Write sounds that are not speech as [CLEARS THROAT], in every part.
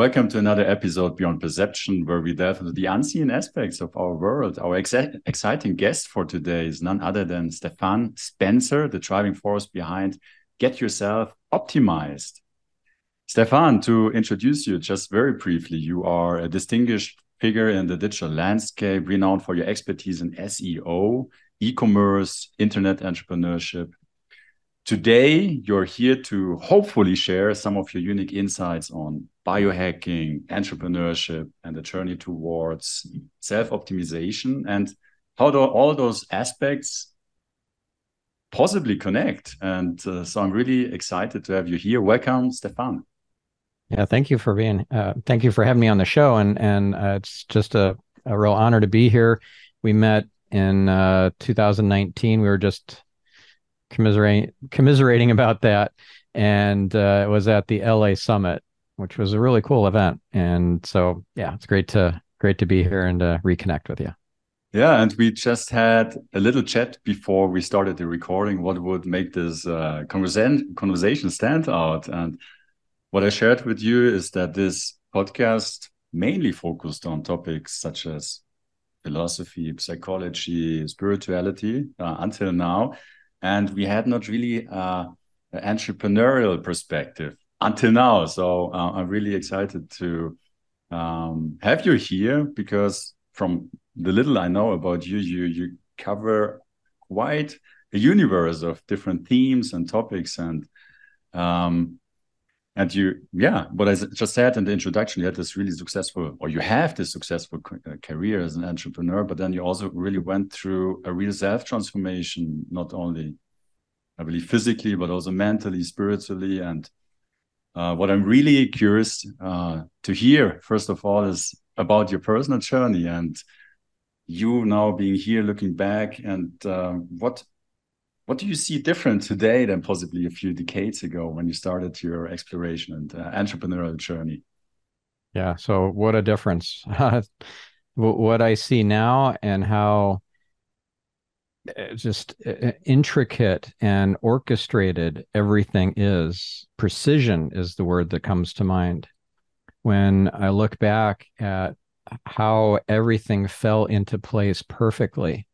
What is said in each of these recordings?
Welcome to another episode Beyond Perception, where we delve into the unseen aspects of our world. Our ex exciting guest for today is none other than Stephan Spencer, the driving force behind Get Yourself Optimized. Stephan, to introduce you just very briefly, you are a distinguished figure in the digital landscape, renowned for your expertise in SEO, e commerce, internet entrepreneurship, Today, you're here to hopefully share some of your unique insights on biohacking, entrepreneurship, and the journey towards self optimization and how do all those aspects possibly connect. And uh, so I'm really excited to have you here. Welcome, Stephan. Yeah, thank you for being. Uh, thank you for having me on the show, and and uh, it's just a, a real honor to be here. We met in uh, 2019. We were just commiserating commiserating about that, and uh, it was at the LA Summit, which was a really cool event. And so, yeah, it's great to great to be here and to reconnect with you. Yeah, and we just had a little chat before we started the recording. What would make this uh, conversation conversation stand out? And what I shared with you is that this podcast mainly focused on topics such as philosophy, psychology, spirituality uh, until now and we had not really uh, an entrepreneurial perspective until now. So uh, I'm really excited to um, have you here because from the little I know about you, you you cover quite a universe of different themes and topics and um, and you yeah what i just said in the introduction you had this really successful or you have this successful uh, career as an entrepreneur but then you also really went through a real self transformation not only i believe physically but also mentally spiritually and uh, what i'm really curious uh, to hear first of all is about your personal journey and you now being here looking back and uh, what what do you see different today than possibly a few decades ago when you started your exploration and uh, entrepreneurial journey? Yeah, so what a difference. [LAUGHS] what I see now and how just uh, intricate and orchestrated everything is. Precision is the word that comes to mind. When I look back at how everything fell into place perfectly,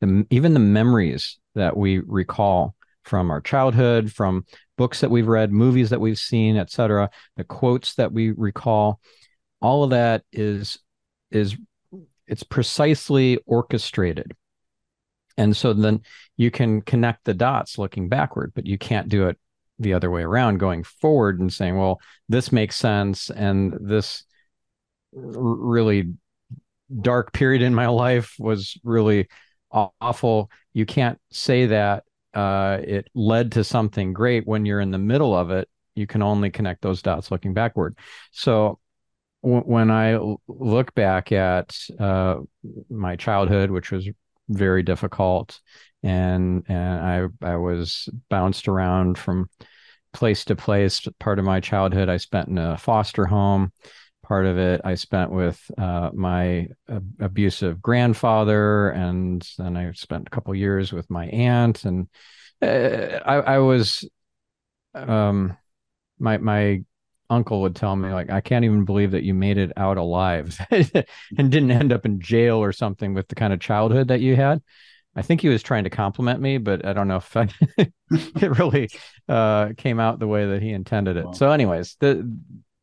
the, even the memories that we recall from our childhood, from books that we've read, movies that we've seen, etc., the quotes that we recall, all of that is is it's precisely orchestrated. And so then you can connect the dots looking backward, but you can't do it the other way around going forward and saying, well, this makes sense and this really dark period in my life was really awful. You can't say that uh, it led to something great when you're in the middle of it. You can only connect those dots looking backward. So w- when I look back at uh, my childhood, which was very difficult, and and I I was bounced around from place to place. Part of my childhood I spent in a foster home. Part of it I spent with uh, my abusive grandfather, and then I spent a couple years with my aunt, and uh, I, I, was, um, my my uncle would tell me like, I can't even believe that you made it out alive [LAUGHS] and didn't end up in jail or something with the kind of childhood that you had. I think he was trying to compliment me, but I don't know if I, [LAUGHS] it really uh, came out the way that he intended it. Wow. So, anyways, the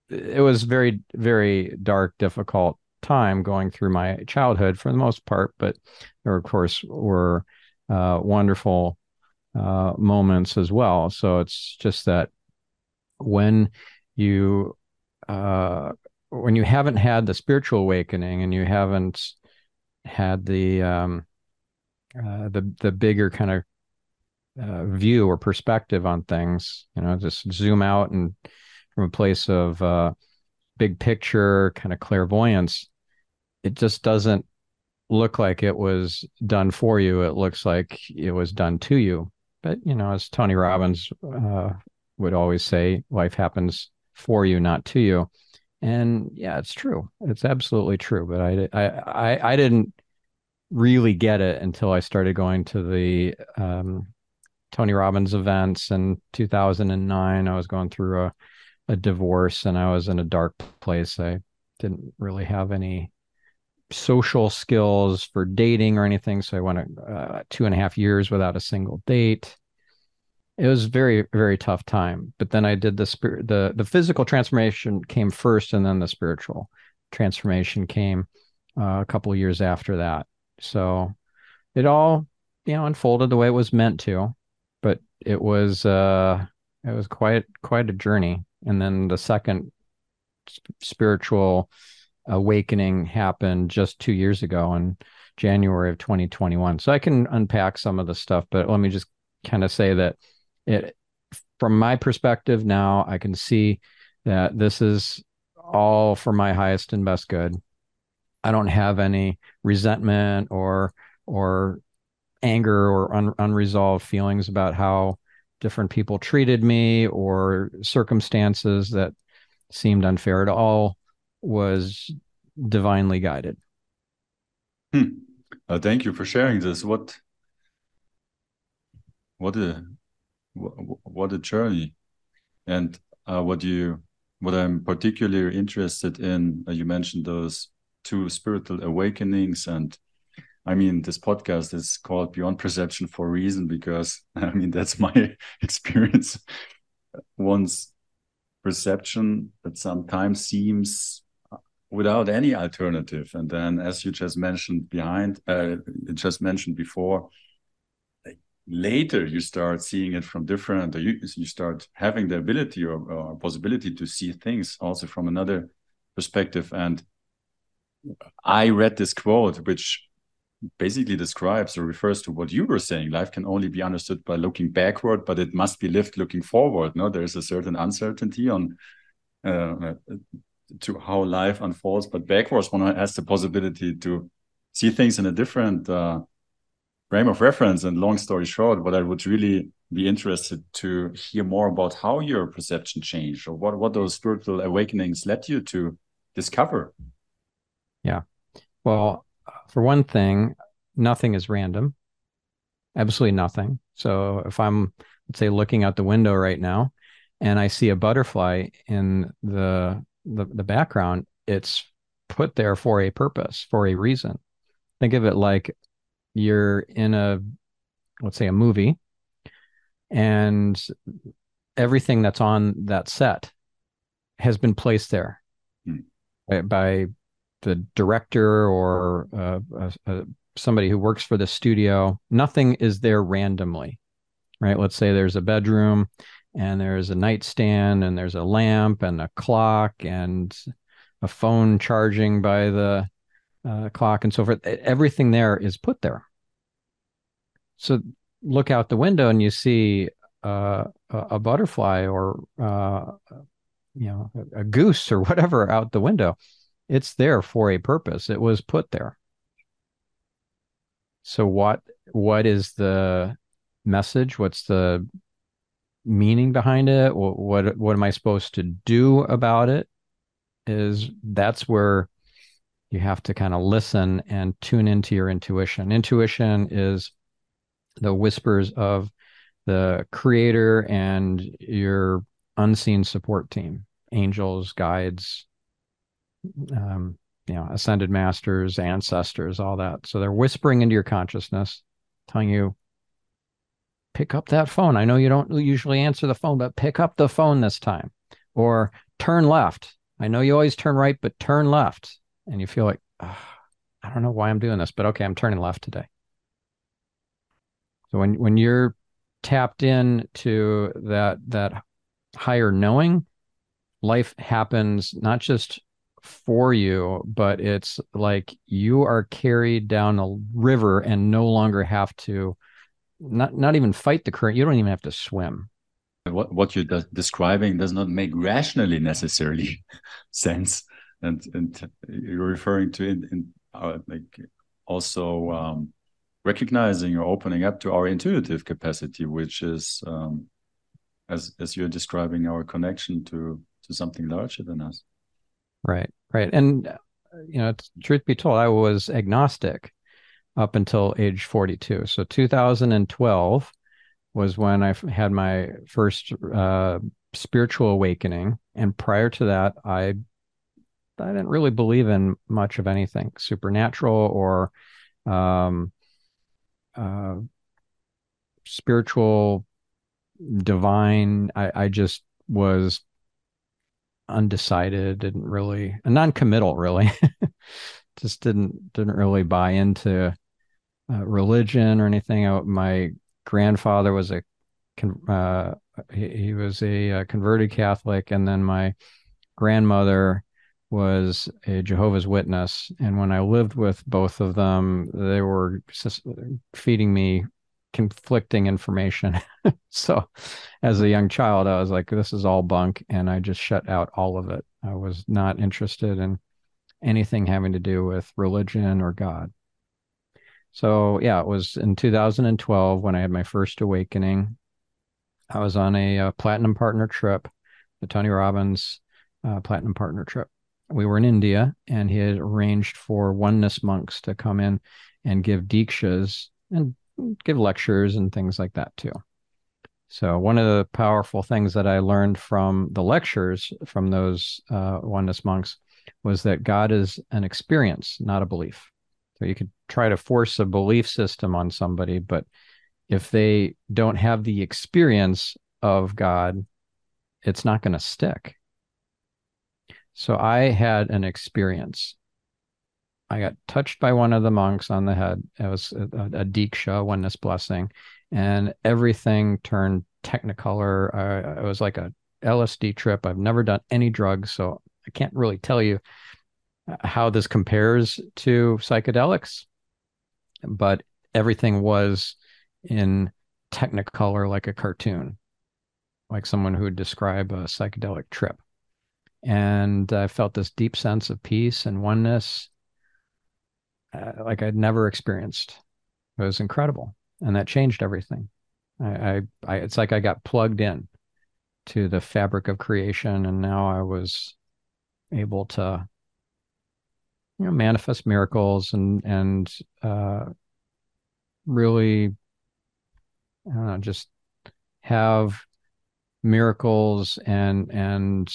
it was very very dark difficult time going through my childhood for the most part but there of course were uh, wonderful uh, moments as well so it's just that when you uh, when you haven't had the spiritual awakening and you haven't had the um, uh, the the bigger kind of uh, view or perspective on things you know just zoom out and from a place of uh, big picture kind of clairvoyance, it just doesn't look like it was done for you. It looks like it was done to you. But you know, as Tony Robbins uh, would always say, life happens for you, not to you. And yeah, it's true. It's absolutely true. But I, I, I, I didn't really get it until I started going to the um, Tony Robbins events in 2009. I was going through a a divorce and I was in a dark place. I didn't really have any social skills for dating or anything. So I went uh, two and a half years without a single date. It was very, very tough time. But then I did the spirit, the the physical transformation came first, and then the spiritual transformation came uh, a couple years after that. So it all, you know, unfolded the way it was meant to. But it was uh, it was quite quite a journey. And then the second spiritual awakening happened just two years ago in January of 2021. So I can unpack some of the stuff, but let me just kind of say that it, from my perspective now, I can see that this is all for my highest and best good. I don't have any resentment or or anger or un, unresolved feelings about how different people treated me or circumstances that seemed unfair at all was divinely guided. Hmm. Uh, thank you for sharing this. What what a what a journey, and uh, what you what I'm particularly interested in. Uh, you mentioned those two spiritual awakenings, and I mean this podcast is called Beyond Perception for a reason because [LAUGHS] I mean that's my [LAUGHS] experience. Once perception that sometimes seems without any alternative. And then, as you just mentioned behind, uh, just mentioned before, later you start seeing it from different, or you, you start having the ability or, or possibility to see things also from another perspective. And I read this quote, which basically describes or refers to what you were saying. Life can only be understood by looking backward, but it must be lived looking forward. No, there's a certain uncertainty on uh, to how life unfolds, but backwards one has the possibility to see things in a different uh, frame of reference. And long story short, what I would really be interested to hear more about how your perception changed or what, what those spiritual awakenings led you to discover. Yeah. Well, for one thing, nothing is random. Absolutely nothing. So if I'm, let's say, looking out the window right now and I see a butterfly in the the, the background, it's put there for a purpose, for a reason. Think of it like you're in a, let's say, a movie, and everything that's on that set has been placed there mm. by, by, the director or uh, uh, uh, somebody who works for the studio. Nothing is there randomly, right? Let's say there's a bedroom and there's a nightstand and there's a lamp and a clock and a phone charging by the uh, clock and so forth. Everything there is put there. So look out the window and you see uh, a, a, butterfly or uh, you know a, a goose or [LAUGHS] whatever out the window. It's there for a purpose. It was put there. So what what is the message? What's the meaning behind it what, what what am i supposed to do about it is that's where you have to kind of listen and tune into your intuition intuition is the whispers of the creator and your unseen support team angels guides um, you know ascended masters ancestors all that so they're whispering into your consciousness telling you pick up that phone. I know you don't usually answer the phone, but pick up the phone this time. Or turn left. I know you always turn right, but turn left. And you feel like, oh, I don't know why I'm doing this, but okay, I'm turning left today. So when when you're tapped in to that that higher knowing, life happens not just for you, but it's like you are carried down a river and no longer have to not not even fight the current. You don't even have to swim. What what you're describing does not make rationally necessarily [LAUGHS] sense, and and you're referring to in, in uh, like also um, recognizing or opening up to our intuitive capacity, which is um, as as you're describing our connection to to something larger than us. Right, right, and uh, you know, truth be told, I was agnostic up until age 42. So 2012 was when I had my first uh, spiritual awakening. And prior to that, I I didn't really believe in much of anything supernatural or um, uh, spiritual, divine. I, I just was undecided, didn't really, non-committal, really. [LAUGHS] just didn't didn't really buy into uh, religion or anything. I, my grandfather was a uh, he, he, was a, a, converted Catholic, and then my grandmother was a Jehovah's Witness. And when I lived with both of them, they were feeding me conflicting information. [LAUGHS] so, as a young child, I was like, "This is all bunk," and I just shut out all of it. I was not interested in anything having to do with religion or God. So, yeah, it was in 2012 when I had my first awakening. I was on a, a platinum partner trip, the Tony Robbins uh, platinum partner trip. We were in India, and he had arranged for oneness monks to come in and give dikshas and give lectures and things like that too. So one of the powerful things that I learned from the lectures from those uh, oneness monks was that God is an experience, not a belief. So you could try to force a belief system on somebody, but if they don't have the experience of God, it's not going to stick. So I had an experience. I got touched by one of the monks on the head. It was a, a, diksha, oneness blessing, and everything turned technicolor. Uh, it was like a LSD trip. I've never done any drugs, so I can't really tell you how this compares to psychedelics, but everything was in technicolor like a cartoon, like someone who would describe a psychedelic trip. And I felt this deep sense of peace and oneness uh, like I'd never experienced. It was incredible. And that changed everything. I, I, I, it's like I got plugged in to the fabric of creation, and now I was able to you know manifest miracles and and uh, really I don't know, just have miracles and and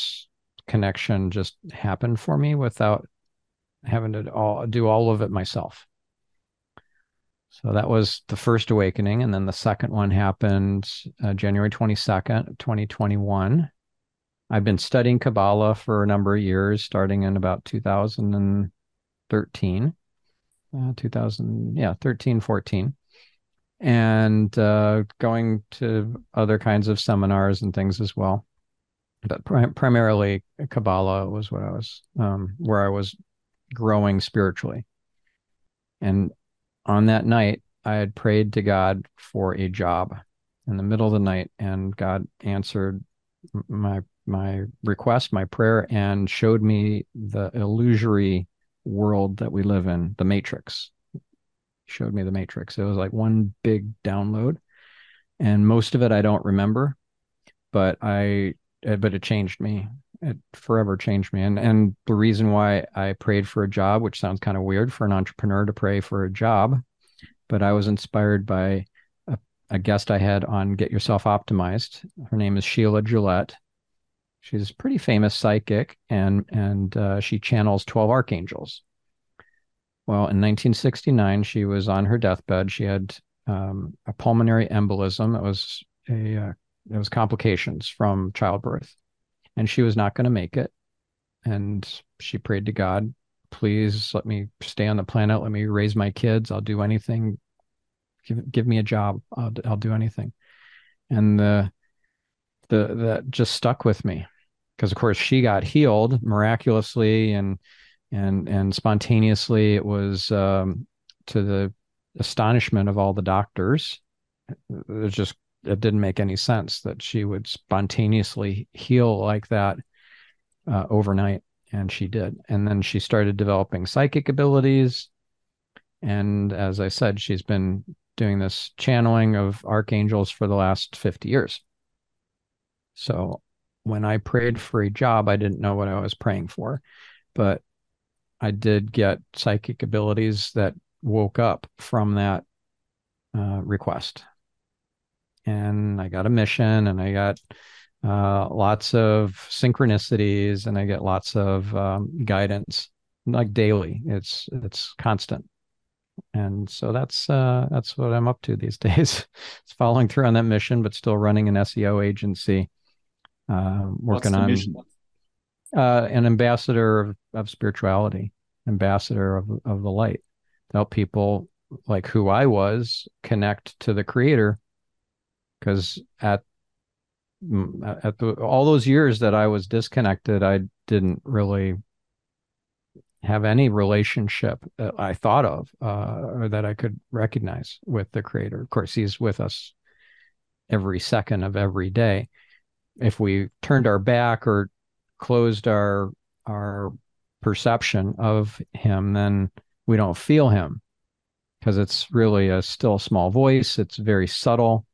connection just happen for me without having to all do all of it myself. So that was the first awakening, and then the second one happened uh, January twenty second, twenty twenty one. I've been studying Kabbalah for a number of years, starting in about 2013, uh, 2000, yeah, 13, 14, and uh, going to other kinds of seminars and things as well. But prim- primarily Kabbalah was what I was, um, where I was growing spiritually. And on that night, I had prayed to God for a job in the middle of the night, and God answered my my request, my prayer, and showed me the illusory world that we live in, the matrix. Showed me the matrix. It was like one big download. And most of it I don't remember, but I but it changed me. It forever changed me. And and the reason why I prayed for a job, which sounds kind of weird for an entrepreneur to pray for a job, but I was inspired by a, a guest I had on Get Yourself Optimized. Her name is Sheila Gillette She's a pretty famous psychic, and and uh, she channels twelve archangels. Well, in 1969, she was on her deathbed. She had um, a pulmonary embolism. It was a uh, it was complications from childbirth, and she was not going to make it. And she prayed to God, "Please let me stay on the planet. Let me raise my kids. I'll do anything. Give give me a job. I'll I'll do anything." And the the that just stuck with me because of course she got healed miraculously and and and spontaneously it was um, to the astonishment of all the doctors it was just it didn't make any sense that she would spontaneously heal like that uh, overnight and she did. And then she started developing psychic abilities. And as i said she's been doing this channeling of archangels for the last 50 years. So when I prayed for a job, I didn't know what I was praying for, but I did get psychic abilities that woke up from that uh, request. And I got a mission and I got uh, lots of synchronicities, and I get lots of um, guidance, like daily. It's it's constant, and so that's uh, that's what I'm up to these [LAUGHS] days. it's following through on that mission, but still running an SEO agency, uh, working on uh, an ambassador of, of spirituality, ambassador of of the light, to help people like who I was connect to the Creator, because at at the, all those years that I was disconnected, I didn't really have any relationship that I thought of uh, or that I could recognize with the creator. Of course, he's with us every second of every day. If we turned our back or closed our our perception of him, then we don't feel him because it's really a still small voice. It's very subtle.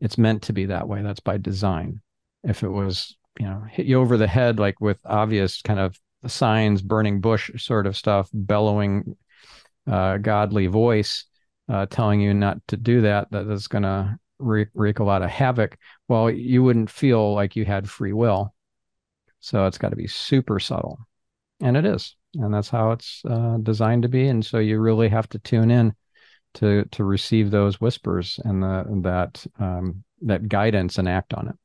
It's meant to be that way. That's by design. If it was, you know, hit you over the head like with obvious kind of signs, burning bush sort of stuff, bellowing, uh, godly voice uh, telling you not to do that, that is going to wreak, a lot of havoc. Well, you wouldn't feel like you had free will. So it's got to be super subtle. And it is. And that's how it's uh, designed to be. And so you really have to tune in to to receive those whispers and the, that um, that guidance and act on it.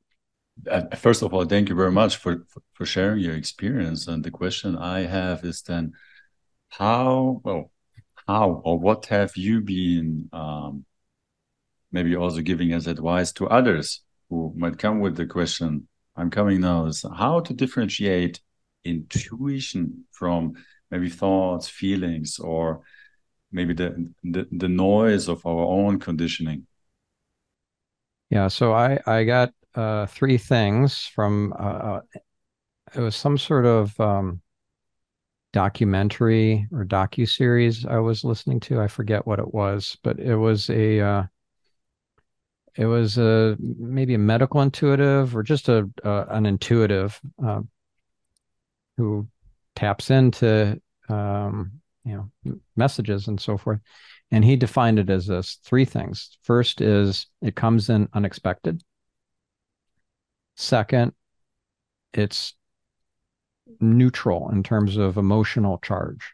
Uh, first of all, thank you very much for, for sharing your experience. And the question I have is then, how well, how or what have you been um, maybe also giving as advice to others who might come with the question? I'm coming now is how to differentiate intuition from maybe thoughts, feelings, or maybe the, the, the noise of our own conditioning. Yeah, so I I got uh, three things from uh, uh, it was some sort of um, documentary or docu series I was listening to. I forget what it was, but it was a uh, it was a maybe a medical intuitive or just a uh, an intuitive uh, who taps into um, you know messages and so forth. And he defined it as this three things. First is it comes in unexpected. Second it's neutral in terms of emotional charge.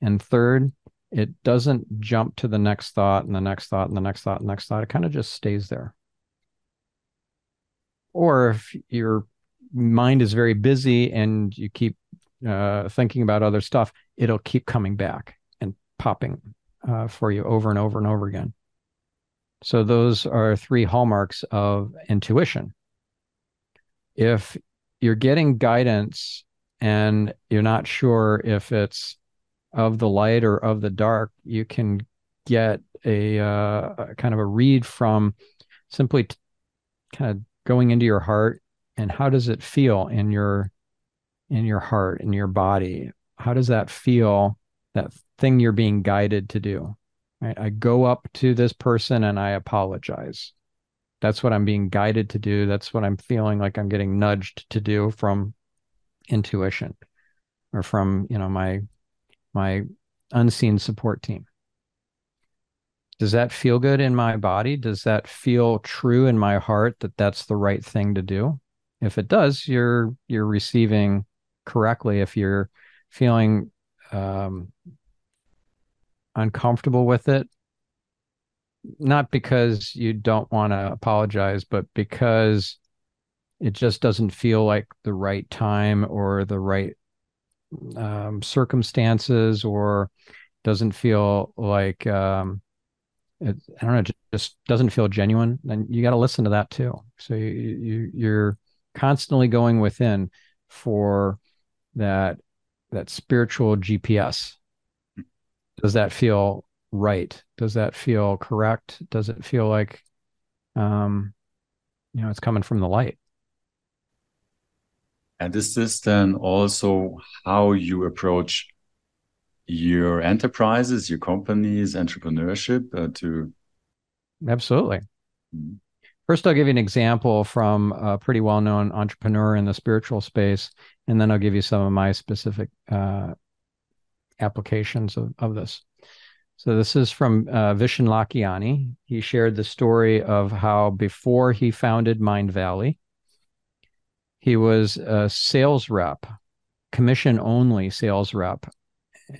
And third it doesn't jump to the next thought and the next thought and the next thought and the next thought. It kind of just stays there. Or if your mind is very busy and you keep uh, thinking about other stuff, it'll keep coming back and popping uh, for you over and over and over again. So those are three hallmarks of intuition. If you're getting guidance and you're not sure if it's of the light or of the dark, you can get a, uh, a kind of a read from simply t- kind of going into your heart and how does it feel in your in your heart, in your body? How does that feel? That thing you're being guided to do. Right? I go up to this person and I apologize. That's what I'm being guided to do. That's what I'm feeling like I'm getting nudged to do from intuition or from, you know, my my unseen support team. Does that feel good in my body? Does that feel true in my heart that that's the right thing to do? If it does, you're you're receiving correctly if you're feeling um, uncomfortable with it not because you don't want to apologize but because it just doesn't feel like the right time or the right um, circumstances or doesn't feel like um, it, I don't know, just doesn't feel genuine, then you got to listen to that too. So you, you you're constantly going within for that that spiritual GPS. Does that feel right? Does that feel correct? Does it feel like um you know it's coming from the light? And is this then also how you approach your enterprises, your companies, entrepreneurship uh, to Absolutely. Mm-hmm. First, I'll give you an example from a pretty well known entrepreneur in the spiritual space, and then I'll give you some of my specific uh, applications of, of this. So this is from uh, Vishen Lakhiani. He shared the story of how before he founded Mindvalley, he was a sales rep, commission only sales rep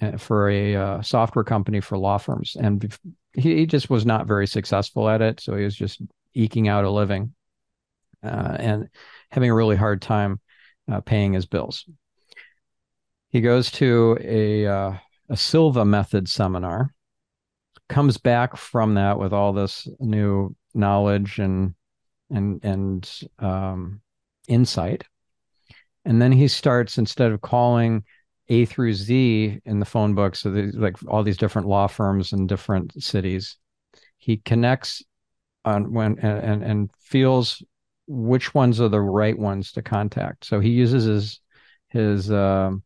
uh, for a uh, software company for law firms, and he, just was not very successful at it. So he was just eking out a living uh, and having a really hard time uh, paying his bills. He goes to a uh, a Silva method seminar comes back from that with all this new knowledge and and and um, insight, and then he starts instead of calling A through Z in the phone book, so like all these different law firms in different cities, he connects on when and, and, feels which ones are the right ones to contact. So he uses his his um,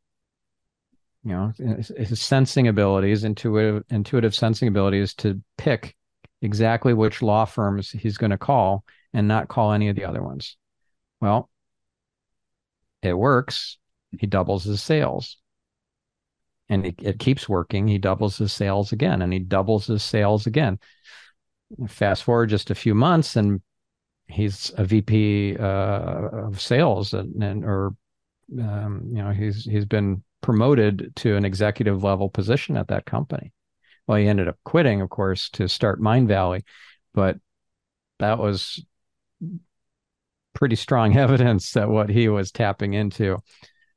you know his sensing abilities intuitive intuitive sensing abilities to pick exactly which law firms he's going to call and not call any of the other ones. Well it works. He doubles his sales. And it, it keeps working. He doubles his sales again and he doubles his sales again fast forward just a few months and he's a vp uh, of sales and, and or um, you know he's he's been promoted to an executive level position at that company. Well, he ended up quitting, of course, to start Mindvalley, but that was pretty strong [LAUGHS] evidence that what he was tapping into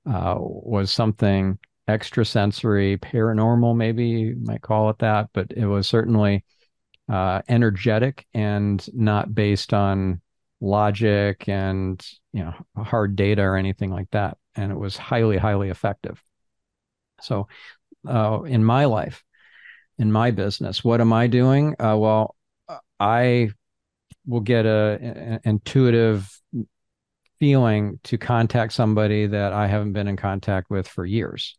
uh, was something extrasensory, paranormal, maybe you might call it that, but it was certainly uh, energetic and not based on logic and you know hard data or anything like that and it was highly highly effective so, uh, in my life, in my business, what am I doing? Uh, well, I will get a, an intuitive feeling to contact somebody that I haven't been in contact with for years.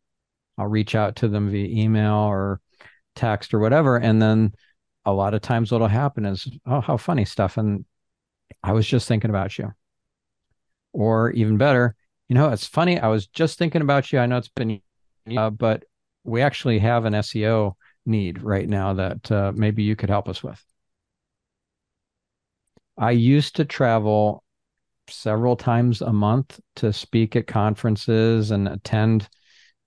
I'll reach out to them via email or text or whatever, and then a lot of times what'll happen is, oh, how funny stuff, and I was just thinking about you. Or even better, you know, it's funny. I was just thinking about you. I know it's been uh, but we actually have an SEO need right now that uh, maybe you could help us with. I used to travel several times a month to speak at conferences and attend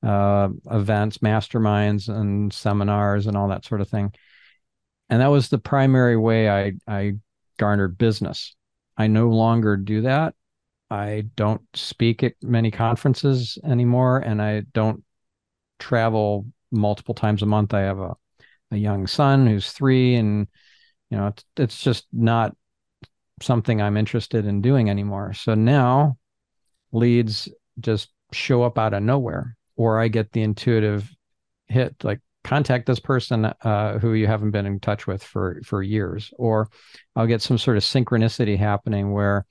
uh, events, masterminds, and seminars, and all that sort of thing. And that was the primary way I, I garnered business. I no longer do that. I don't speak at many conferences anymore, and I don't travel multiple times a month. I have a, a young son who's three, and you know, it's, it's just not something I'm interested in doing anymore. So now leads just show up out of nowhere, or I get the intuitive hit like contact this person uh, who you haven't been in touch with for for years, or I'll get some sort of synchronicity happening where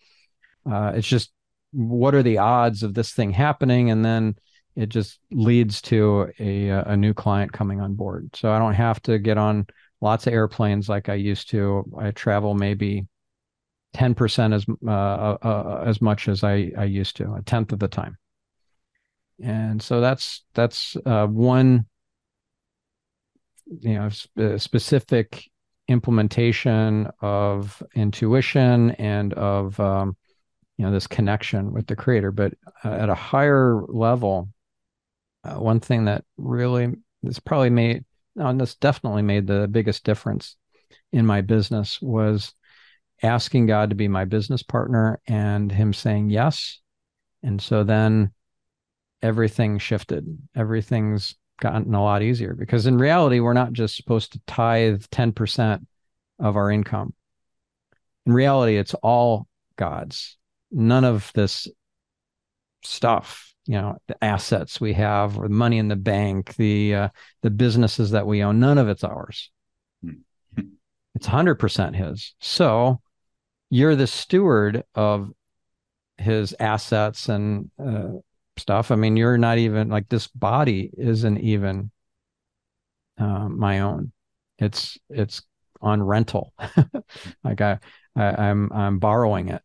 uh, it's just what are the odds of this thing happening, and then it just leads to a a new client coming on board. So I don't have to get on lots of airplanes like I used to. I travel maybe ten percent as uh, uh, uh, as much as I I used to, a tenth of the time. And so that's that's uh, one you know sp- specific implementation of intuition and of um, you know this connection with the creator but uh, at a higher level uh, one thing that really this probably made no, this definitely made the biggest difference in my business was asking God to be my business partner and him saying yes. And so then everything shifted. Everything's gotten a lot easier because in reality, we're not just supposed to tithe 10% of our income. In reality, it's all God's. None of this stuff you know the assets we have or the money in the bank the uh, the businesses that we own none of it's ours hmm. it's 100% his so you're the steward of his assets and uh, stuff i mean you're not even like this body isn't even uh, my own it's it's on rental [LAUGHS] like I, I i'm i'm borrowing it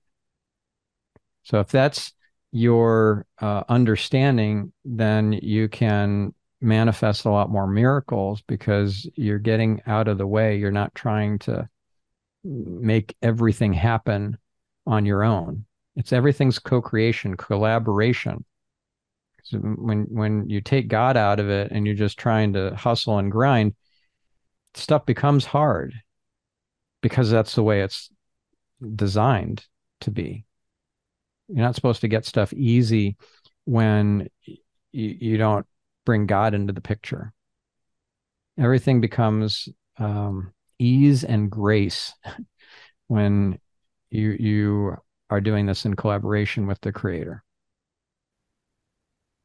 so if that's your uh, understanding, then you can manifest a lot more miracles because you're getting out of the way. You're not trying to make everything happen on your own. It's everything's co-creation, collaboration. So when when you take God out of it and you're just trying to hustle and grind, stuff becomes hard because that's the way it's designed to be. You're not supposed to get stuff easy when you, you don't bring God into the picture. Everything becomes um, ease and grace [LAUGHS] when you you are doing this in collaboration with the creator.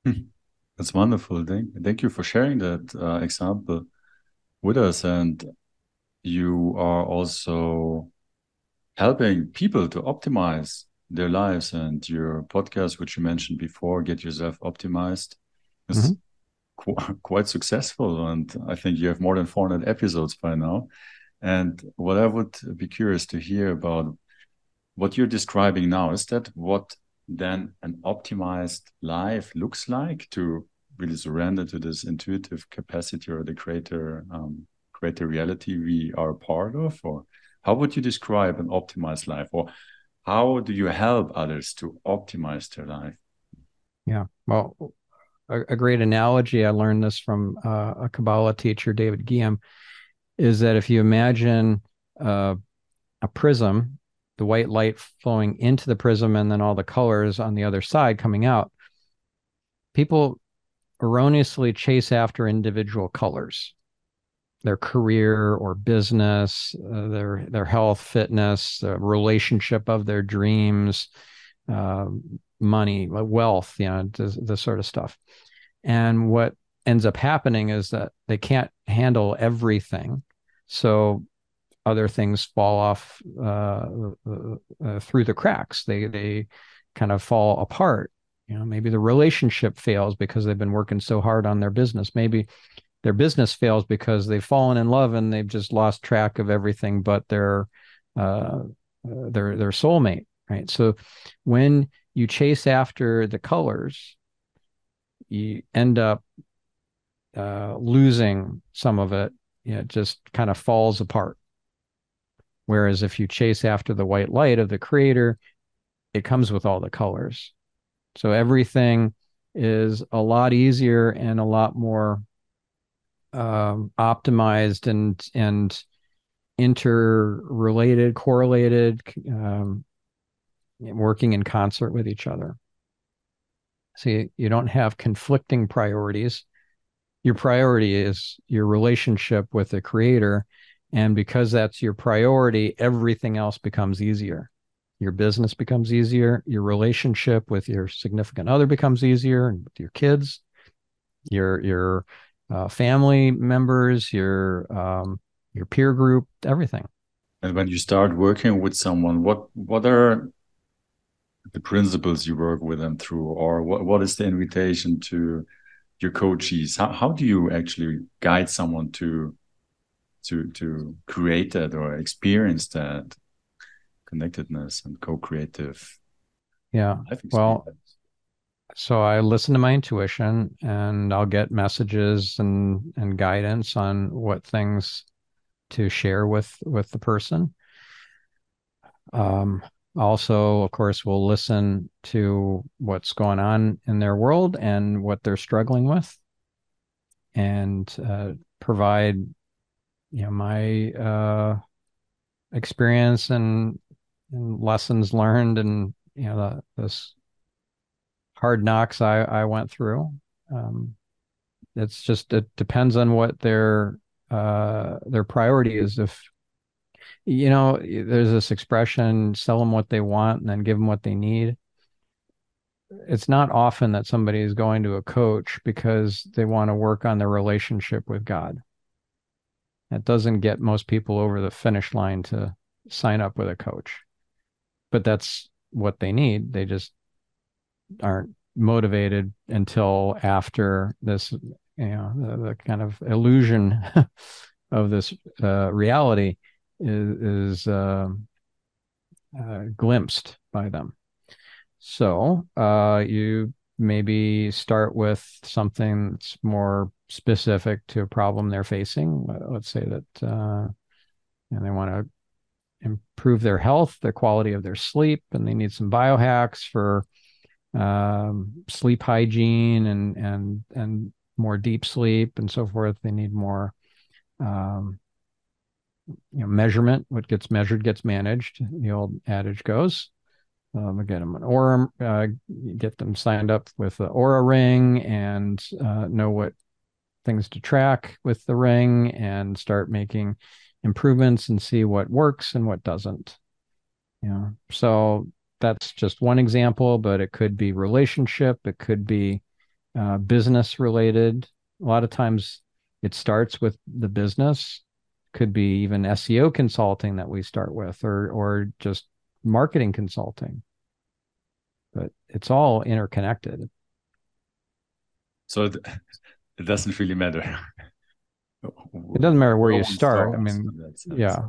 Hmm. That's wonderful. Thank, thank you for sharing that uh, example with us. And you are also helping people to optimize their lives and your podcast, which you mentioned before, Get Yourself Optimized, is mm -hmm. qu [LAUGHS] quite successful. And I think you have more than 400 episodes by now. And what I would be curious to hear about what you're describing now is that what then an optimized life looks like to really surrender to this intuitive capacity or the greater um, greater reality we are part of or how would you describe an optimized life or how do you help others to optimize their life? Yeah well a, a great analogy i learned this from uh, a kabbalah teacher David Ghiyam is that if you imagine uh, a prism the white light flowing into the prism and then all the colors on the other side coming out people erroneously chase after individual colors. Their career or business uh, their their health fitness the relationship of their dreams uh, money wealth you know this, this sort of stuff. And what ends up happening is that they can't handle everything. So other things fall off uh, uh, uh, through the cracks. They they kind of fall apart. You know, maybe the relationship fails because they've been working so hard on their business. Maybe their business fails because they've fallen in love and they've just lost track of everything but their uh, their their soulmate. Right. So when you chase after the colors, you end up uh, losing some of it. You know, it just kind of falls apart. Whereas if you chase after the white light of the creator, it comes with all the colors. So everything is a lot easier and a lot more um, optimized and and interrelated, correlated, um, working in concert with each other. So you, you don't have conflicting priorities. Your priority is your relationship with the creator and because that's your priority, everything else becomes easier. Your business becomes easier. Your relationship with your significant other becomes easier, and with your kids, your your uh, family members, your um, your peer group, everything. And when you start working with someone, what what are the principles you work with them through, or what what is the invitation to your coaches? How how do you actually guide someone to to to create that or experience that connectedness and co-creative yeah. well so i listen to my intuition and i'll get messages and and guidance on what things to share with with the person. Um also of course we'll listen to what's going on in their world and what they're struggling with and uh, provide you know my uh, experience and, and, lessons learned and you know the, this hard knocks I, I went through. Um, it's just it depends on what their uh, their priority is. If you know, there's this expression: sell them what they want and then give them what they need. It's not often that somebody is going to a coach because they want to work on their relationship with God. It doesn't get most people over the finish line to sign up with a coach. But that's what they need. They just aren't motivated until after this, you know, the, the kind of illusion [LAUGHS] of this uh, reality is, is uh, uh, glimpsed by them. So uh, you maybe start with something that's more specific to a problem they're facing. Let's say that uh, know, they want to improve their health, the quality of their sleep, and they need some biohacks for um, sleep hygiene and and and more deep sleep and so forth. They need more um, you know measurement. What gets measured gets managed. The old adage goes. Um, get them an Oura, uh, get them signed up with the Oura ring and uh, know what things to track with the ring and start making improvements and see what works and what doesn't. You know, so that's just one example, but it could be relationship, it could be uh, business related. A lot of times it starts with the business, could be even SEO consulting that we start with, or or just marketing consulting. But it's all interconnected. So it, it doesn't really matter. it doesn't matter where you start. I mean, yeah,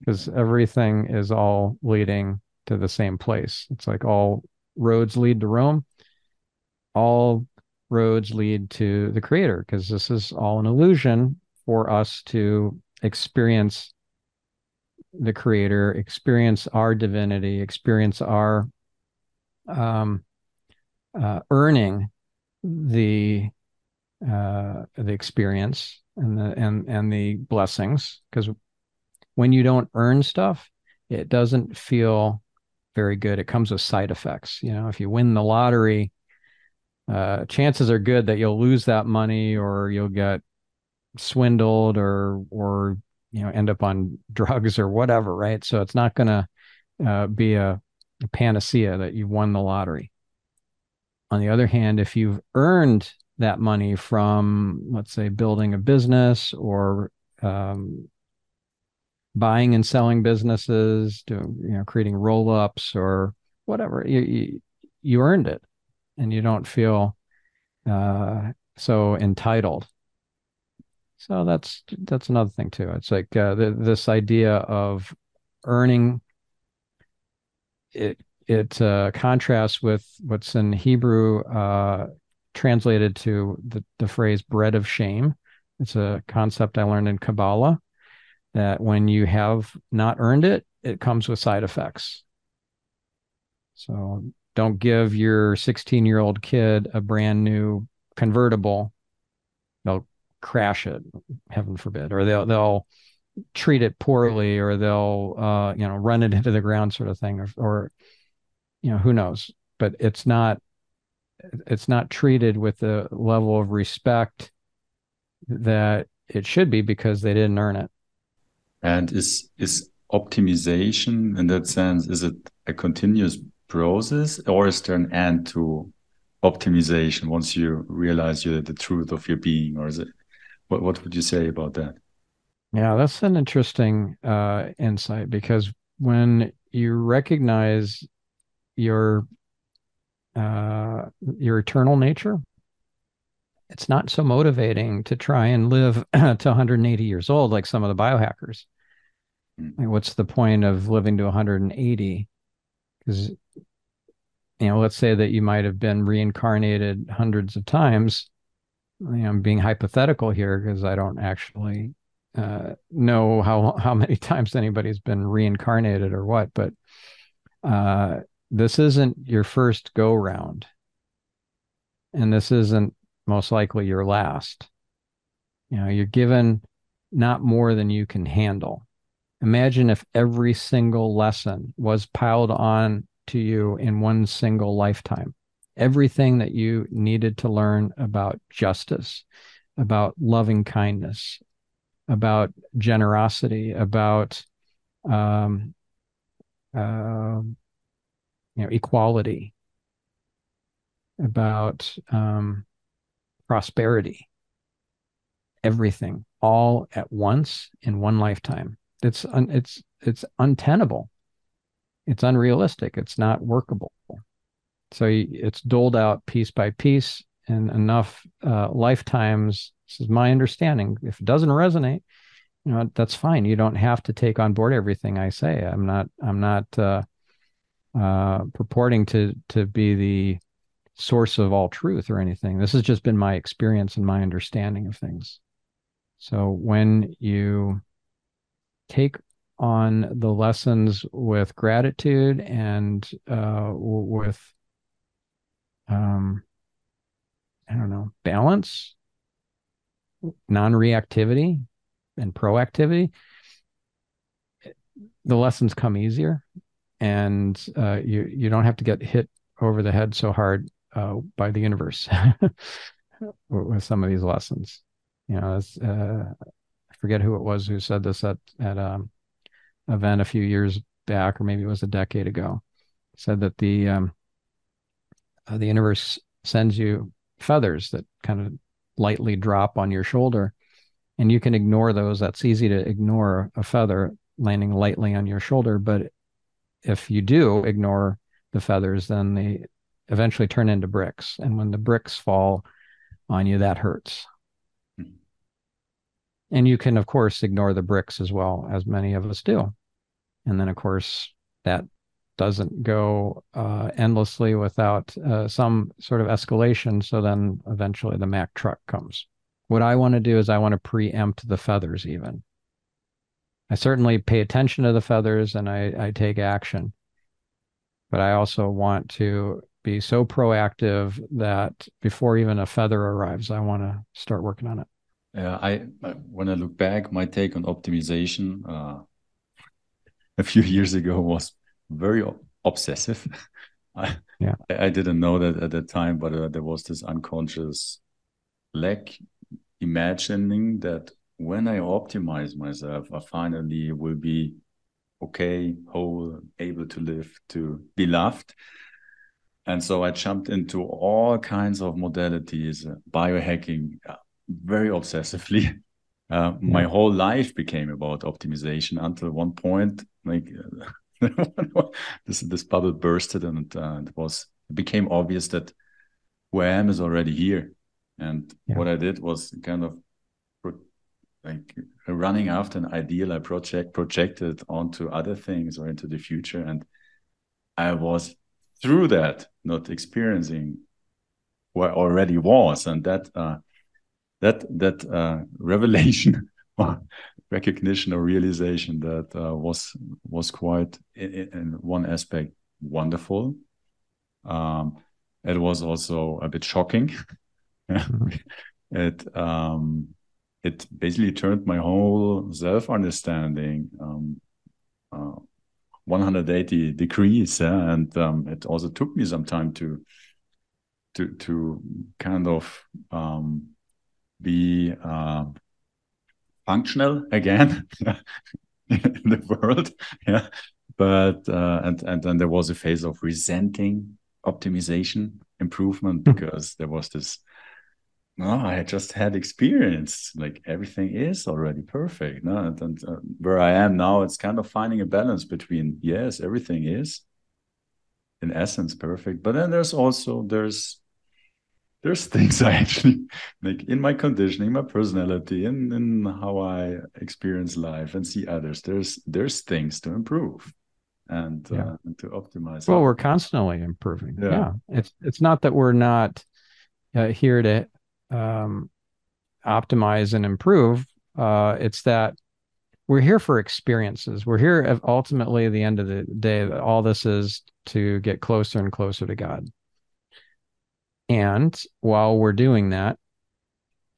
because everything is all leading to the same place. It's like all roads lead to Rome. All roads lead to the creator because this is all an illusion for us to experience the creator, experience our divinity, experience our um, uh, earning the uh, the experience and the and and the blessings because when you don't earn stuff it doesn't feel very good. It comes with side effects. You know if you win the lottery uh, chances are good that you'll lose that money or you'll get swindled or or you know end up on [LAUGHS] drugs or whatever right? So it's not going to uh, be a, a panacea that you've won the lottery. On the other hand if you've earned that money from let's say building a business or um, buying and selling businesses doing you know creating roll-ups or whatever you, you, you earned it and you don't feel uh, so entitled so that's that's another thing too. It's like uh, the, this idea of earning it it uh, contrasts with what's in Hebrew uh, translated to the, the phrase bread of shame. It's a concept I learned in Kabbalah that when you have not earned it, it comes with side effects. So don't give your 16 year old kid a brand new convertible. They'll crash it, heaven forbid, or they'll they'll treat it poorly, or they'll uh, you know run it into the ground, sort of thing, or, or you know who knows. But it's not it's not treated with the level of respect that it should be because they didn't earn it. And is is optimization in that sense is it a continuous process or is there an end to optimization once you realize you the truth of your being or is it what what would you say about that? Yeah, that's an interesting uh, insight because when you recognize your uh, your eternal nature, it's not so motivating to try and live [CLEARS THROAT] to 180 years old like some of the biohackers. Mm. Like, what's the point of living to 180? Because you know, let's say that you might have been reincarnated hundreds of times You know, I'm being hypothetical here because I don't actually uh, know how how many [LAUGHS] times anybody's been reincarnated or what, but uh, this isn't your first go round, and this isn't most likely your last. You know, you're given not more than you can handle. Imagine if every single lesson was piled on to you in one single lifetime everything that you needed to learn about justice, about loving kindness, about generosity, about um, uh, you know equality, about um, prosperity, everything all at once in one lifetime. It's un- it's it's untenable. It's unrealistic. It's not workable. So it's doled out piece by piece in enough uh, lifetimes. This is my understanding. If it doesn't resonate, you know that's fine. You don't have to take on board everything I say. I'm not. I'm not uh, uh, purporting to to be the source of all truth or anything. This has just been my experience and my understanding of things. So when you take on the lessons with gratitude and uh, with um, I don't know balance, non-reactivity, and proactivity, the lessons come easier, and uh, you you don't have to get hit over the head so hard uh, by the universe [LAUGHS] with some of these lessons. You know, uh, I forget who it was who said this at at um, event a few years back, or maybe it was a decade ago. Said that the um, uh, the universe sends you feathers that kind of lightly drop on your shoulder, and you can ignore those. That's easy to ignore a feather landing lightly on your shoulder, but if you do ignore the feathers, then they eventually turn into bricks, and when the bricks fall on you, that hurts. And you can, of course, ignore the bricks as well, as many of us do. And then, of course, that doesn't go uh, endlessly without uh, some sort of escalation. So then eventually the Mack truck comes. What I want to do is I want to preempt the feathers, even. I certainly pay attention to the feathers and I, I take action. But I also want to be so proactive that before even a feather arrives, I want to start working on it. Yeah, I when I look back, my take on optimization uh, [LAUGHS] a few years ago was very obsessive. [LAUGHS] I, yeah, I didn't know that at the time, but uh, there was this unconscious lack imagining that when I optimize myself, I finally will be okay, whole, able to live, to be loved. And so I jumped into all kinds of modalities, uh, biohacking, uh, very obsessively. [LAUGHS] Uh. My whole life became about optimization until one point, like [LAUGHS] this this bubble bursted, and uh, it was it became obvious that where I am is already here. And yeah. what I did was kind of like running after an ideal I project projected onto other things or into the future, and I was through that not experiencing what already was, and that uh, that that uh, [LAUGHS] revelation or recognition or realization that uh, was was quite in, in, one aspect wonderful. Um, it was also a bit shocking. [LAUGHS] it um, it basically turned my whole self understanding um, uh, 180 degrees, and um, it also took me some time to to to kind of um, be uh, functional again [LAUGHS] in the world. Yeah, but uh, and and then there was a phase of resenting optimization improvement hmm. because there was this no i just had experience like everything is already perfect no and, and uh, where i am now it's kind of finding a balance between yes everything is in essence perfect but then there's also there's there's [LAUGHS] things I actually like in my conditioning, my personality, and in, in how I experience life and see others. There's there's things to improve and, yeah. uh, and to optimize. Well, we're constantly improving. Yeah. yeah. it's it's not that we're not uh, here to um, optimize and improve. Uh, it's that we're here for experiences. We're here ultimately at the end of the day. All this is to get closer and closer to God. And while we're doing that,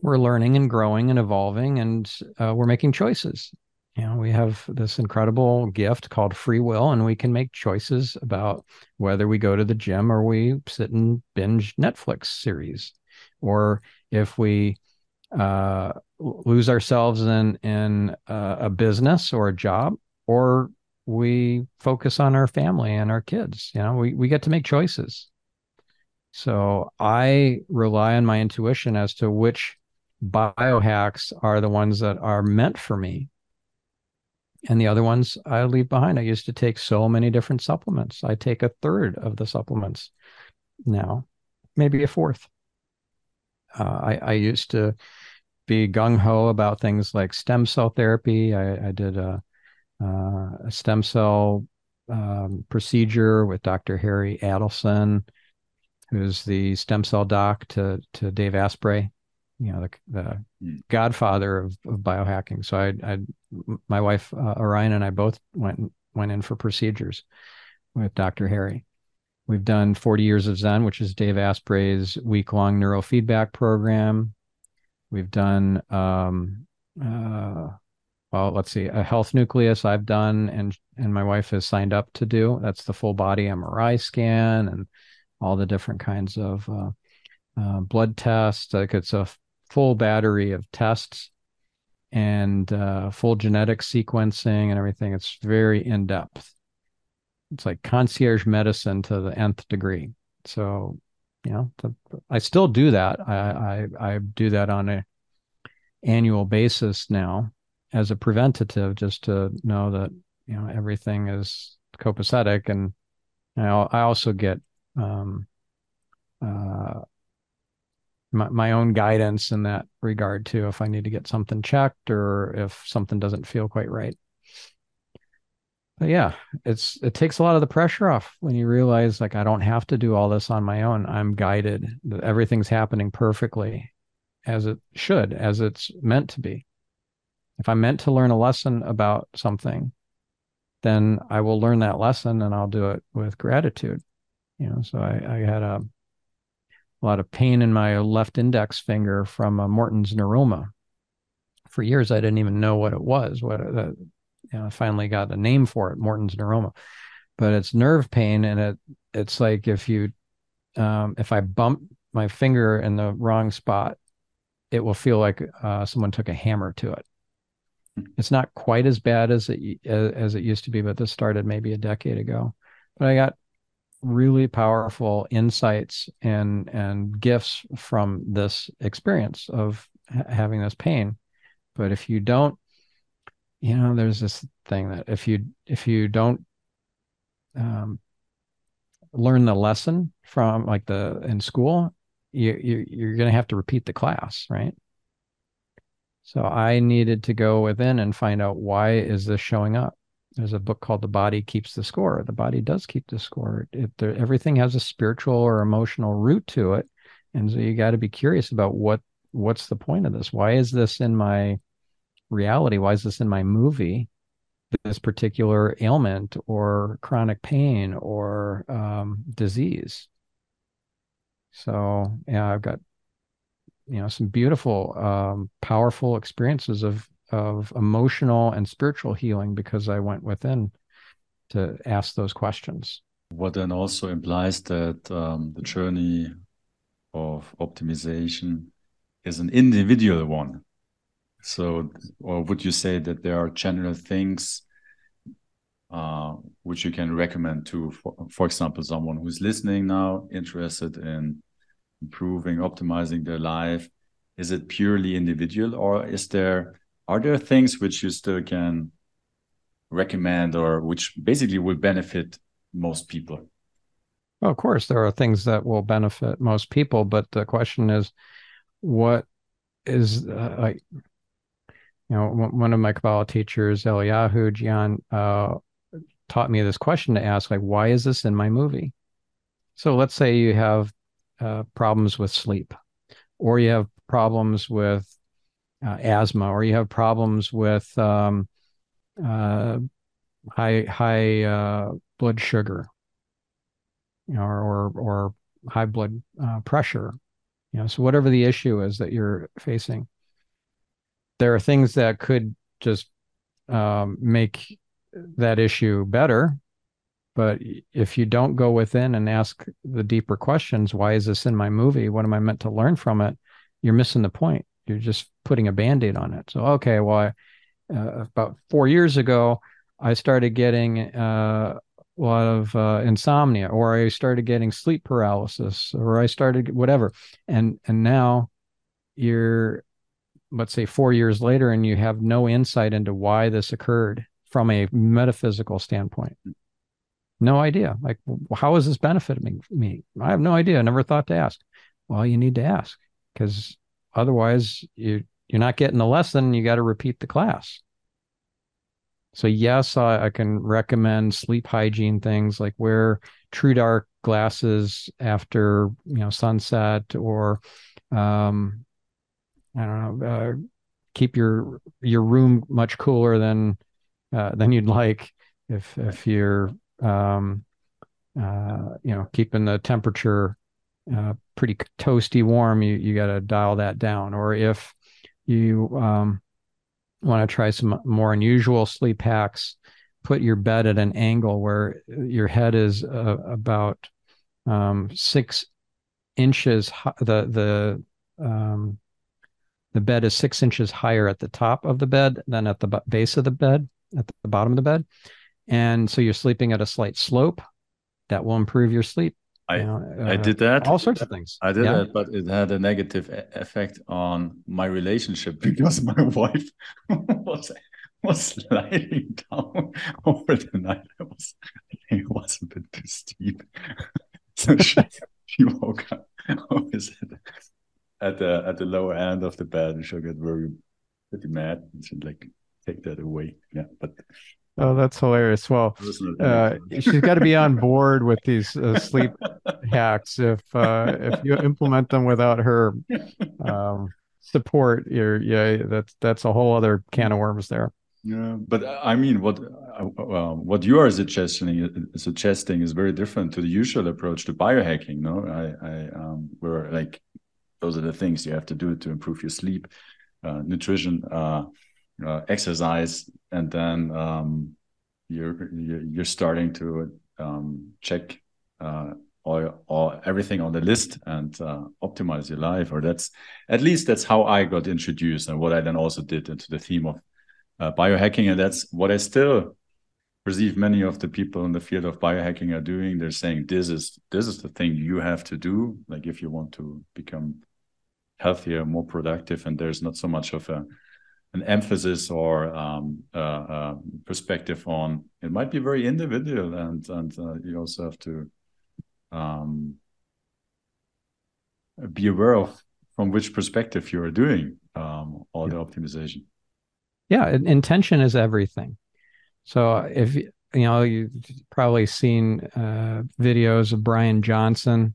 we're learning and growing and evolving, and uh, we're making choices. You know, we have this incredible gift called free will, and we can make choices about whether we go to the gym or we sit and binge Netflix series, or if we uh, lose ourselves in in uh, a business or a job, or we focus on our family and our kids. You know, we we get to make choices. So I rely on my intuition as to which biohacks are the ones that are meant for me. And the other ones I leave behind. I used to take so many different supplements. I take a third of the supplements now, maybe a fourth. Uh, I, I used to be gung ho about things like stem cell therapy. I, I did a, uh, a, stem cell um, procedure with Dr. Harry Adelson who's the stem cell doc to to Dave Asprey, you know, the, the mm. godfather of, of biohacking. So I, I, my wife uh, Orion and I both went went in for procedures with Dr. Harry. We've done 40 years of Zen, which is Dave Asprey's week long neurofeedback program. We've done, um, uh, well, let's see, a health nucleus I've done, and and my wife has signed up to do. That's the full body MRI scan and all the different kinds of uh, uh, blood tests. Like it's a full battery of tests and uh, full genetic sequencing and everything. It's very in depth. It's like concierge medicine to the nth degree. So, you know, the, I still do that. I, I I do that on a annual basis now as a preventative, just to know that you know everything is copacetic, and I, I also get um, uh, my, my own guidance in that regard too if i need to get something checked or if something doesn't feel quite right but yeah it's it takes a lot of the pressure off when you realize like i don't have to do all this on my own i'm guided everything's happening perfectly as it should as it's meant to be if i'm meant to learn a lesson about something then i will learn that lesson and i'll do it with gratitude you know so i, I had a a lot of pain in my left index finger from Morton's neuroma. For years, I didn't even know what it was. What uh, I finally got a name for it, Morton's neuroma. But it's nerve pain, and it it's like if you um, if I bump my finger in the wrong spot, it will feel like uh, someone took a hammer to it. It's not quite as bad as it as it used to be, but this started maybe a decade ago. But I got really powerful insights and and gifts from this experience of ha- having this pain but if you don't you know there's this thing that if you if you don't um, learn the lesson from like the in school you, you you're going to have to repeat the class right? So i needed to go within and find out why is this showing up. There's a book called the body keeps the score. The body does keep the score. It, there, everything has a spiritual or emotional root to it. And so you got to be curious about what what's the point of this? Why is this in my reality why is this in my movie this particular ailment or chronic pain or um, disease so yeah i've got you know some beautiful um, powerful experiences of of emotional and spiritual healing because I went within to ask those questions. What then also implies that um, the journey of optimization is an individual one. So, or would you say that there are general things uh, which you can recommend to, for, for example, someone who's listening now, interested in improving, optimizing their life? Is it purely individual, or is there are there things which you still can recommend or which basically will benefit most people? Well, of course, there are things that will benefit most people, but the question is, what is uh, like, you know, one of my Kabbalah teachers, Eliyahu Jian, uh, taught me this question to ask, like, why is this in my movie? So let's say you have uh, problems with sleep, or you have problems with uh, asthma or you have problems with um, uh, high high uh, blood sugar, or, or high blood uh, pressure, you know. So whatever the issue is that you're facing, there are things that could just um, make that issue better. But if you don't go within and ask the deeper questions, why is this in my movie? What am I meant to learn from it? You're missing the point. You're just putting a band-aid on it. So, okay, well, I, uh, about four years ago, I started getting uh, a lot of uh, insomnia, or I started getting sleep paralysis, or I started whatever, and and now you're, let's say, four years later, and you have no insight into why this occurred from a metaphysical standpoint. No idea. Like, how is this benefiting me? I have no idea. I never thought to ask. Well, you need to ask because otherwise you you're not getting the lesson you got to repeat the class So yes, I, I can recommend sleep hygiene things like wear true dark glasses after you know sunset or um, I don't know, uh, keep your your room much cooler than uh, than you'd like if if you're um, uh, you know keeping the temperature uh, pretty toasty warm, you you got to dial that down. Or if you um, want to try some more unusual sleep hacks, put your bed at an angle where your head is uh, about um, six inches. The the um, the bed is six inches higher at the top of the bed than at the base of the bed, at the bottom of the bed, and so you're sleeping at a slight slope. That will improve your sleep. I you know, uh, I did that. All sorts of things. I did yeah. that, but it had a negative effect on my relationship because my wife [LAUGHS] was was sliding down [LAUGHS] over the night. I was it was a bit too steep. [LAUGHS] so she, she woke up always at the at the lower end of the bed and she'll get very pretty mad and she'd like take that away. Yeah. But Oh, that's hilarious. Well, uh, she's got to be on board with these uh, [LAUGHS] sleep hacks. If uh, if you implement them without her um, support, you're yeah, that's that's a whole other can of worms there. Yeah, but uh, I mean, what uh, what you are suggesting suggesting is very different to the usual approach to biohacking. No, I, I um, where like those are the things you have to do to improve your sleep, uh, nutrition uh, exercise, and then um, you're you're starting to um, check uh, all, all everything on the list and uh, optimize your life. Or that's at least that's how I got introduced, and what I then also did into the theme of uh, biohacking, and that's what I still perceive many of the people in the field of biohacking are doing. They're saying this is this is the thing you have to do, like if you want to become healthier, more productive, and there's not so much of a an emphasis or um, uh, uh, perspective on it might be very individual and and uh, you also have to um, be aware of from which perspective you are doing um, all yeah. the optimization. Yeah intention is everything. So if you know you've probably seen uh, videos of Bryan Johnson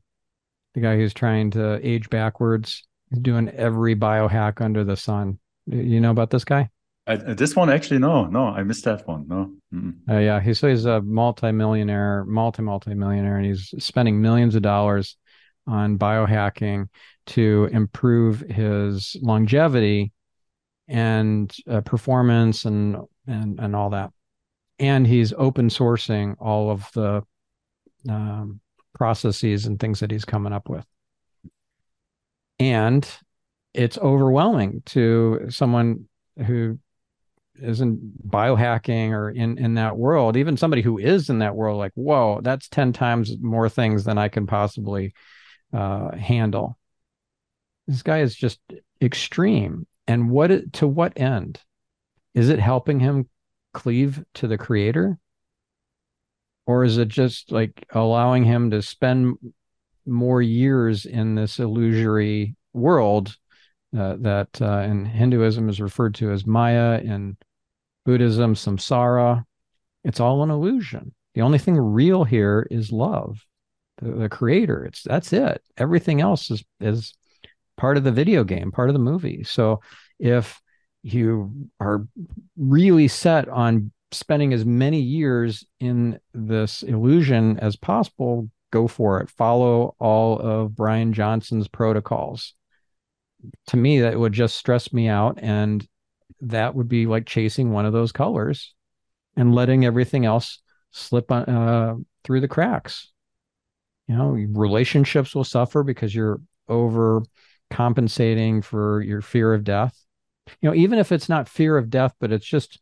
the guy who's trying to age backwards he's doing every biohack under the sun you know about this guy? I, this one actually no no I missed that one no. Uh, yeah, he's he's a multimillionaire, multi multi millionaire, and he's spending millions of dollars on biohacking to improve his longevity and uh, performance and and and all that. And he's open sourcing all of the um, processes and things that he's coming up with. And it's overwhelming to someone who isn't biohacking or in in that world even somebody who is in that world like whoa that's 10 times more things than i can possibly uh, handle. This guy is just extreme. And what to what end? Is it helping him cleave to the creator? Or is it just like allowing him to spend more years in this illusory world uh, that uh, in Hinduism is referred to as Maya, in Buddhism, samsara. It's all an illusion. The only thing real here is love, the, the creator. It's that's it. Everything else is is part of the video game, part of the movie. So if you are really set on spending as many years in this illusion as possible, go for it. Follow all of Bryan Johnson's protocols. To me that would just stress me out and that would be like chasing one of those colors and letting everything else slip uh, through the cracks. You know relationships will suffer because you're over compensating for your fear of death. You know even if it's not fear of death but it's just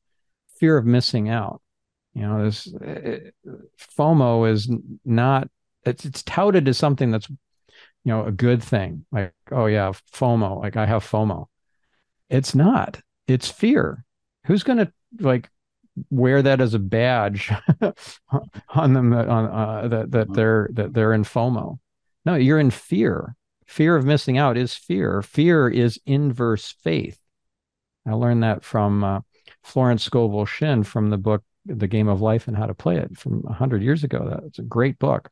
fear of missing out. You know this it, fomo is not it's it's touted as something that's you know a good thing. Like oh yeah fomo like i have fomo. It's not. It's fear. Who's going to like wear that as a badge [LAUGHS] on them that on uh, that that they're that they're in fomo? No you're in fear. Fear of missing out is fear. Fear is inverse faith. I learned that from uh, Florence Scovel Shinn from the book The Game of Life and How to Play It from 100 years ago. That's a great book.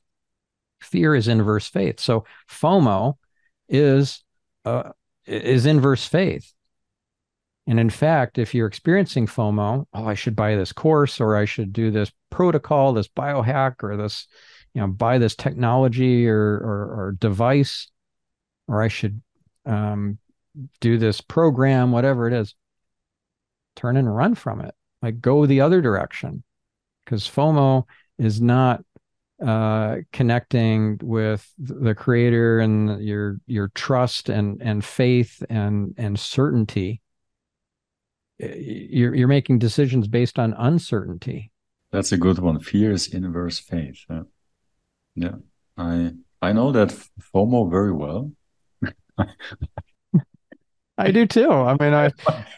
Fear is inverse faith. So FOMO is uh, is inverse faith. And in fact, if you're experiencing FOMO, oh, I should buy this course or I should do this protocol, this biohack, or this, you know, buy this technology or or, or device, or I should um, do this program, whatever it is, turn and run from it. Like go the other direction, because FOMO is not uh, connecting with the creator and your your trust and and faith and and certainty. You're you're making decisions based on uncertainty. That's a good one. Fear is inverse faith yeah, yeah. i i know that fomo very well. [LAUGHS] I do too. I mean, I,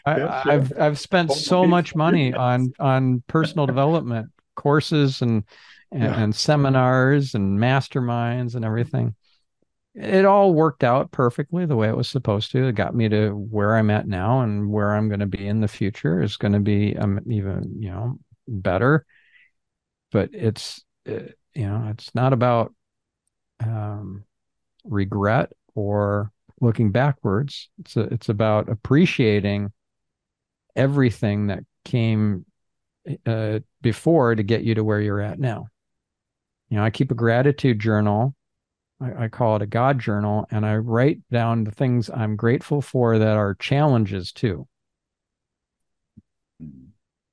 I have I've spent so much money [LAUGHS] on on personal development courses and and, yeah. and seminars and masterminds and everything. It all worked out perfectly the way it was supposed to. It got me to where I'm at now and where I'm going to be in the future is going to be um, even you know better. But it's uh, you know it's not about um, regret or looking backwards. It's a, it's about appreciating everything that came uh, before to get you to where you're at now. You know, I keep a gratitude journal. I, I call it a God journal, and I write down the things I'm grateful for that are challenges too.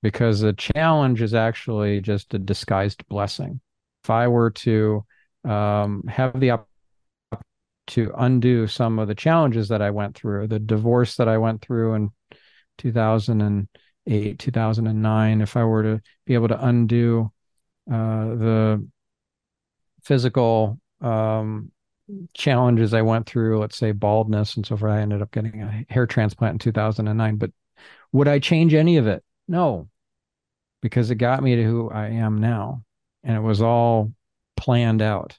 Because a challenge is actually just a disguised blessing. If I were to um, have the opportunity to undo some of the challenges that I went through, the divorce that I went through in 2008, 2009, if I were to be able to undo uh, the physical um, challenges I went through, let's say baldness and so forth. I ended up getting a hair transplant in 2009. But would I change any of it? No, because it got me to who I am now. And it was all planned out.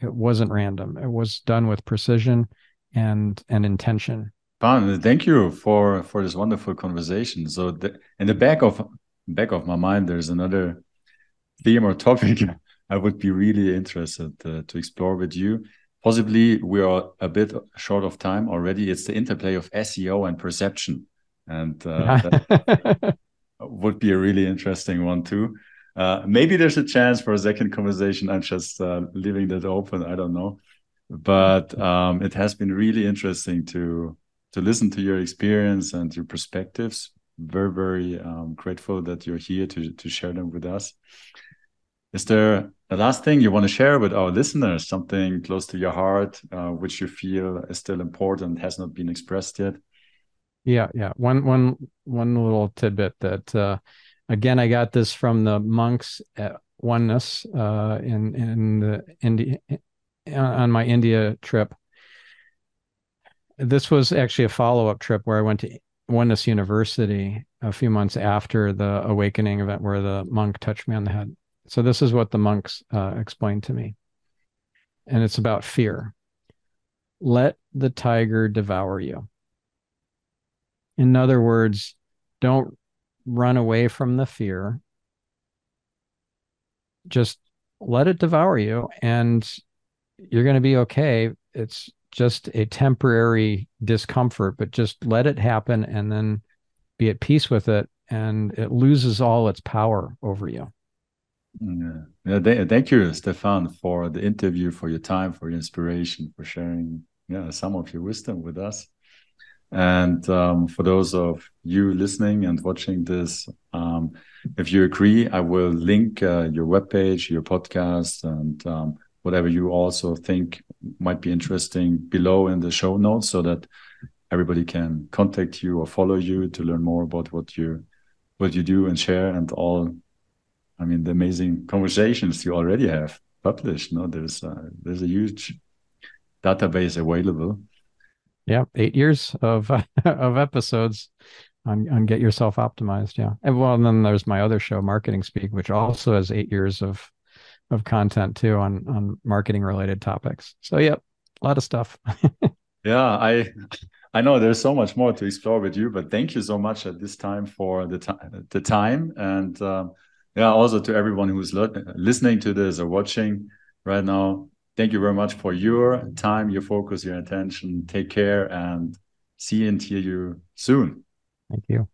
It wasn't random. It was done with precision and and intention. Fun. Thank you for for this wonderful conversation. So the, in the back of back of my mind, there's another theme or [LAUGHS] topic I would be really interested uh, to explore with you. Possibly we are a bit short of time already. It's the interplay of SEO and perception, and uh, that [LAUGHS] would be a really interesting one too. Uh, maybe there's a chance for a second conversation. I'm just uh, leaving that open. I don't know, but um, it has been really interesting to to listen to your experience and your perspectives. Very, very um, grateful that you're here to to share them with us. Is there a last thing you want to share with our listeners? Something close to your heart, uh, which you feel is still important, has not been expressed yet? Yeah, yeah. One, one, one little tidbit that, uh, again, I got this from the monks at Oneness uh, in in the India on my India trip. This was actually a follow up trip where I went to Oneness University a few months after the awakening event where the monk touched me on the head. So this is what the monks uh, explained to me. And it's about fear. Let the tiger devour you. In other words, don't run away from the fear. Just let it devour you and you're going to be okay. It's just a temporary discomfort, but just let it happen and then be at peace with it and it loses all its power over you. Yeah. yeah th thank you, Stephan, for the interview, for your time, for your inspiration, for sharing yeah, some of your wisdom with us. And um, for those of you listening and watching this, um, if you agree, I will link uh, your webpage, your podcast, and um, whatever you also think might be interesting below in the show notes so that everybody can contact you or follow you to learn more about what you what you do and share and all I mean, the amazing conversations you already have published. No, there's uh, there's a huge database available. Yeah, eight years of [LAUGHS] of episodes on on Get Yourself Optimized. Yeah, and well, and then there's my other show, Marketing Speak, which also has eight years of of content too on on marketing related topics. So, yep, a lot of stuff. [LAUGHS] yeah, I I know there's so much more to explore with you, but thank you so much at this time for the time, the time, and um, yeah, also to everyone who's listening to this or watching right now. Thank you very much for your time, your focus, your attention. Take care, and see and hear you soon. Thank you.